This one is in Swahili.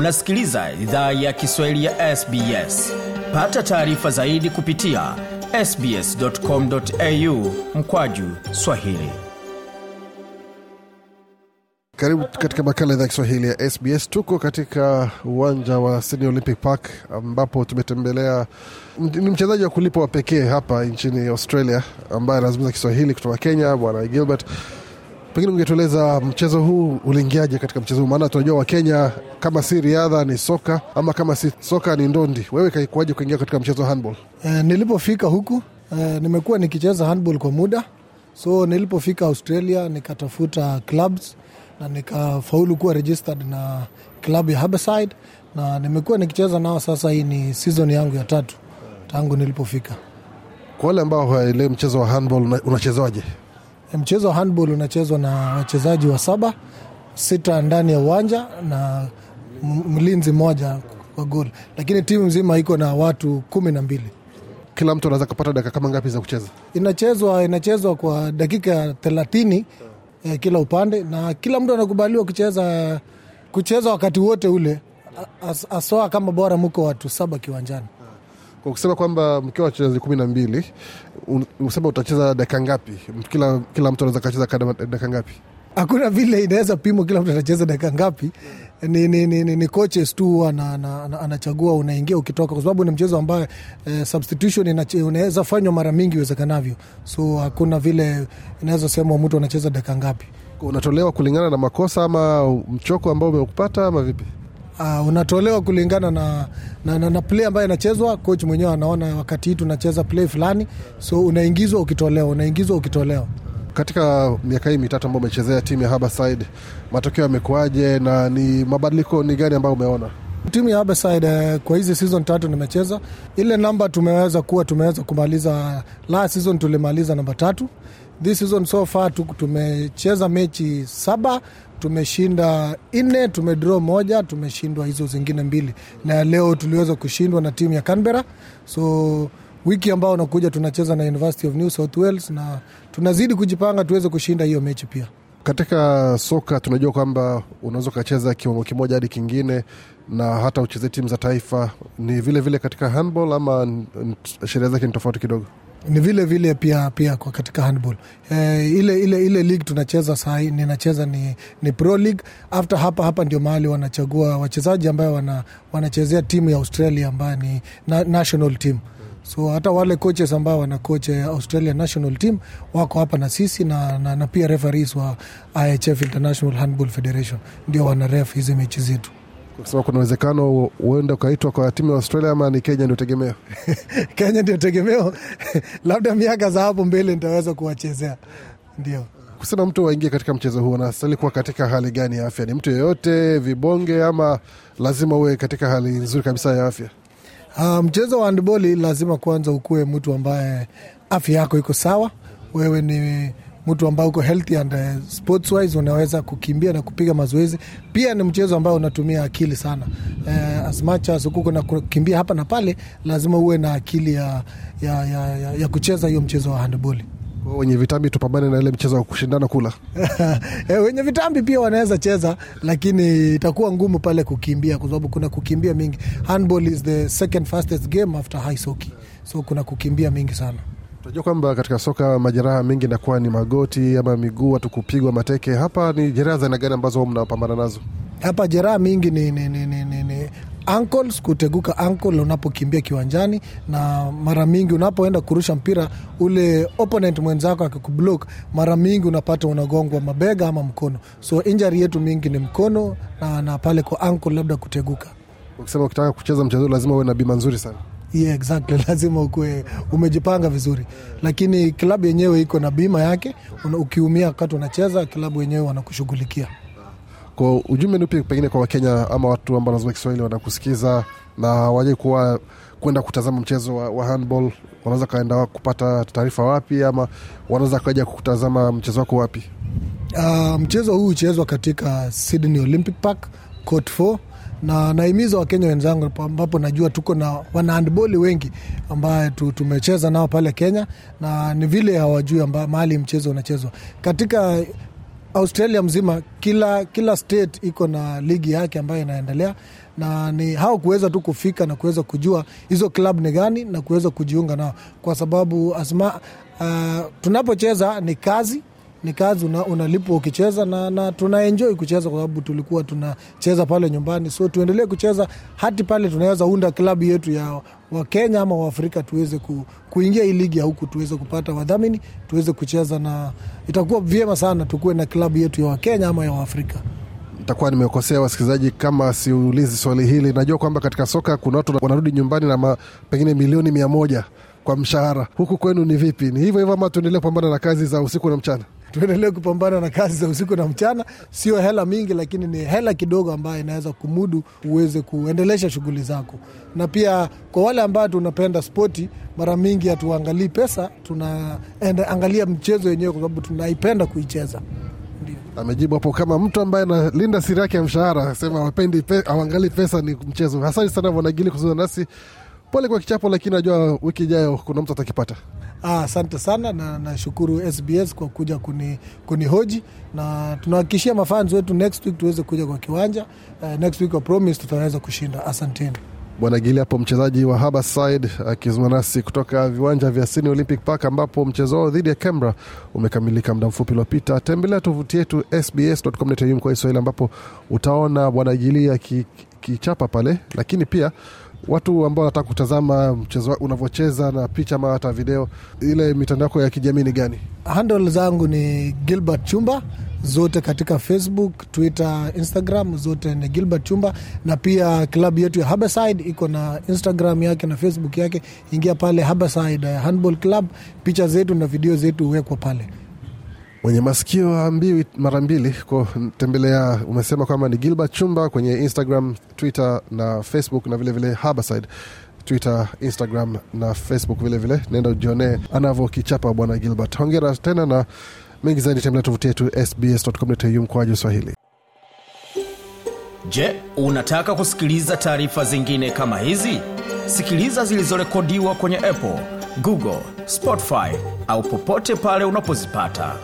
Unasikiliza idhaa ya Kiswahili ya SBS. Pata taarifa zaidi kupitia sbs.com.au mkwaju swahili. Karibu katika makala idhaa ya Kiswahili ya SBS. Tuko katika uwanja wa Sydney Olympic Park ambapo tumetembelea ni mchezaji wa kulipwa wa pekee hapa nchini Australia ambaye anazungumza Kiswahili kutoka Kenya, Bwana Gilbert. Pengine ungetueleza mchezo huu uliingiaje katika mchezo huu? Maana tunajua Wakenya kama si riadha ni soka, ama kama si soka ni ndondi. Wewe kaikuaje kuingia katika mchezo wa handball? E, nilipofika huku e, nimekuwa nikicheza handball kwa muda, so nilipofika Australia nikatafuta clubs na nikafaulu kuwa registered na klabu ya Harbourside na nimekuwa nikicheza nao. Sasa hii ni season yangu ya tatu tangu nilipofika. Kwa wale ambao hawaelewi mchezo wa handball unachezaje? Mchezo wa handball unachezwa na wachezaji wa saba, sita ndani ya uwanja na mlinzi mmoja kwa gol, lakini timu nzima iko na watu kumi na mbili. Kila mtu anaweza kupata dakika kama ngapi za kucheza? Inachezwa inachezwa kwa dakika thelathini eh, kila upande na kila mtu anakubaliwa kucheza kucheza wakati wote ule, as, aswa kama bora muko watu saba kiwanjani. Kwa kusema kwamba mkiwa wachezaji kumi na mbili usema utacheza dakika ngapi? Kila, kila mtu anaweza kacheza dakika ngapi? Hakuna vile inaweza pimwa kila mtu atacheza dakika ngapi. Ni, ni, ni, ni, ni coaches tu anachagua unaingia ukitoka, kwa sababu ni mchezo ambayo eh, substitution unaweza fanywa mara mingi iwezekanavyo, so hakuna vile inaweza sema mtu anacheza dakika ngapi. Unatolewa kulingana na makosa ama mchoko ambao umekupata ama vipi? Uh, unatolewa kulingana na, na, na, na play ambayo inachezwa. Coach mwenyewe anaona wakati hii tunacheza play fulani, so unaingizwa ukitolewa, unaingizwa ukitolewa. Katika miaka hii mitatu ambayo umechezea timu ya Harborside, matokeo yamekuaje na ni mabadiliko ni gani ambayo umeona? Timu ya Harborside kwa hizi season tatu nimecheza, ile namba tumeweza kuwa tumeweza kumaliza. Last season tulimaliza namba tatu. This season so far tumecheza mechi saba tumeshinda nne, tumedraw moja, tumeshindwa hizo zingine mbili, na leo tuliweza kushindwa na timu ya Canberra. So wiki ambao unakuja tunacheza na University of New South Wales na tunazidi kujipanga tuweze kushinda hiyo mechi pia. Katika soka tunajua kwamba unaweza ukacheza kiwango kimoja hadi kingine na hata ucheze timu za taifa. Ni vilevile vile katika handball ama sheria zake ni tofauti kidogo? Ni vile vile pia pia kwa katika handball. E, ile, ile, ile league tunacheza sahii ninacheza ni, ni pro league. After hapa hapa ndio mahali wanachagua wachezaji ambayo wana, wanachezea timu ya Australia ambayo ni na, national team. So hata wale coaches ambao wana coach Australia national team wako hapa na sisi na, na, na pia referees wa IHF International Handball Federation. Ndio wana ref hizi mechi zetu kusema kuna uwezekano uende ukaitwa kwa timu ya Australia ama ni Kenya ndio tegemeo? Kenya ndio tegemeo labda miaka za hapo mbele nitaweza kuwachezea. Ndio kusema mtu waingie katika mchezo huu anastahili kuwa katika hali gani ya afya? Ni mtu yeyote vibonge, ama lazima uwe katika hali nzuri kabisa ya afya? Uh, mchezo wa handboli lazima kwanza ukuwe mtu ambaye afya yako iko sawa, wewe ni mtu ambaye uko healthy and uh, sports wise unaweza kukimbia na kupiga mazoezi. Pia ni mchezo ambao unatumia akili sana. Uh, as much as uko na kukimbia hapa na pale, lazima uwe na akili ya, ya, ya, ya, ya kucheza hiyo mchezo wa handball. Wenye vitambi tupambane na ile mchezo wa kushindana kula. e, wenye vitambi pia wanaweza cheza, lakini itakuwa ngumu pale kukimbia, kwa sababu kuna kukimbia mingi. Handball is the second fastest game after ice hockey, so kuna kukimbia mingi sana. Tunajua kwamba katika soka majeraha mengi inakuwa ni magoti ama miguu, watu kupigwa mateke. Hapa ni jeraha za aina gani ambazo mnapambana nazo? Hapa jeraha mingi ni, ni, ni, ni, ni, ni ankles, kuteguka ankle unapokimbia kiwanjani, na mara mingi unapoenda kurusha mpira ule opponent mwenzako akikublock, mara mingi unapata unagongwa mabega ama mkono. So injury yetu mingi ni mkono na, na pale kwa ankle labda kuteguka. Ukisema ukitaka kucheza mchezo lazima uwe na bima nzuri sana. Yeah, exactly. Lazima ukuwe umejipanga vizuri, lakini klabu yenyewe iko na bima yake. Ukiumia wakati unacheza, klabu yenyewe wanakushughulikia. Kwa ujumbe ni upi pengine kwa Wakenya ama watu ambao wanazungumza Kiswahili wanakusikiza na waje kuwa kwenda kutazama mchezo wa, wa handball, wanaweza kaenda kupata taarifa wapi, ama wanaweza kaja kutazama mchezo wako wapi? Uh, mchezo huu huchezwa katika Sydney Olympic Park court 4 na nahimiza wakenya wenzangu ambapo najua tuko na wanahandboli wengi ambaye tumecheza nao pale Kenya na ni vile hawajui mahali mchezo unachezwa katika Australia mzima. Kila, kila state iko na ligi yake ambayo inaendelea na ni hao kuweza tu kufika na kuweza kujua hizo club ni gani na kuweza kujiunga nao, kwa sababu asma, uh, tunapocheza ni kazi ni kazi una, unalipwa ukicheza na, na tunaenjoi kucheza kwa sababu tulikuwa tunacheza pale nyumbani, so tuendelee kucheza hati pale tunaweza unda klabu yetu ya Wakenya ama Waafrika tuweze ku, kuingia hii ligi ya huku tuweze kupata wadhamini tuweze kucheza, na itakuwa vyema sana tukuwe na klabu yetu ya Wakenya ama ya Waafrika. Nitakuwa nimekosea wasikilizaji kama siulizi swali hili. Najua kwamba katika soka kuna watu wanarudi nyumbani na ma, pengine milioni mia moja kwa mshahara. Huku kwenu ni vipi? Ni hivyo hivyo ama tuendelee kupambana na kazi za usiku na mchana? tuendelee kupambana na kazi za usiku na mchana. Sio hela mingi, lakini ni hela kidogo ambayo inaweza kumudu uweze kuendelesha shughuli zako. Na pia kwa wale ambao tunapenda spoti, mara mingi hatuangalii pesa, tunaangalia mchezo wenyewe kwa sababu tunaipenda kuicheza. Amejibu hapo kama mtu ambaye analinda siri yake ya mshahara, sema apendi pe, awangali pesa ni mchezo. Asante sana Bwanagili kuzungumza nasi. Pole kwa kichapo, lakini najua wiki ijayo kuna mtu atakipata. Ah, sana na nashukuru SBS kwa kuja kuni, kunihoji na tunahakikishia mafans wetu next week tuweze kuja kwa kiwanja. Uh, next week I promise tutaweza kushinda. Asanteni. Bwana Gili hapo mchezaji wa Harborside akizungumza nasi kutoka viwanja vya Sydney Olympic Park ambapo mchezo wao dhidi ya Canberra umekamilika muda mfupi uliopita. Tembelea tovuti yetu sbs.com.au kwa Kiswahili ambapo utaona Bwana Gili akichapa pale, lakini pia watu ambao wanataka kutazama mchezo unavyocheza na picha ama hata video, ile mitandao yako ya kijamii ni gani? Handle zangu ni Gilbert Chumba zote katika Facebook, Twitter, Instagram zote ni Gilbert Chumba, na pia klabu yetu ya Harborside iko na Instagram yake na Facebook yake. Ingia pale Harborside Handball Club, picha zetu na video zetu huwekwa pale. Mwenye masikio ambiwi mara mbili kutembelea. Umesema kwamba ni Gilbert Chumba kwenye Instagram, Twitter na Facebook na vilevile vile Harborside Twitter, Instagram na Facebook vilevile vile. Nenda ujionee anavyokichapa bwana Gilbert. Hongera tena na mengi zaidi, tembelea tovuti yetu sbs.com.au mkoaji Swahili. Je, unataka kusikiliza taarifa zingine kama hizi? Sikiliza zilizorekodiwa kwenye Apple, Google, Spotify au popote pale unapozipata.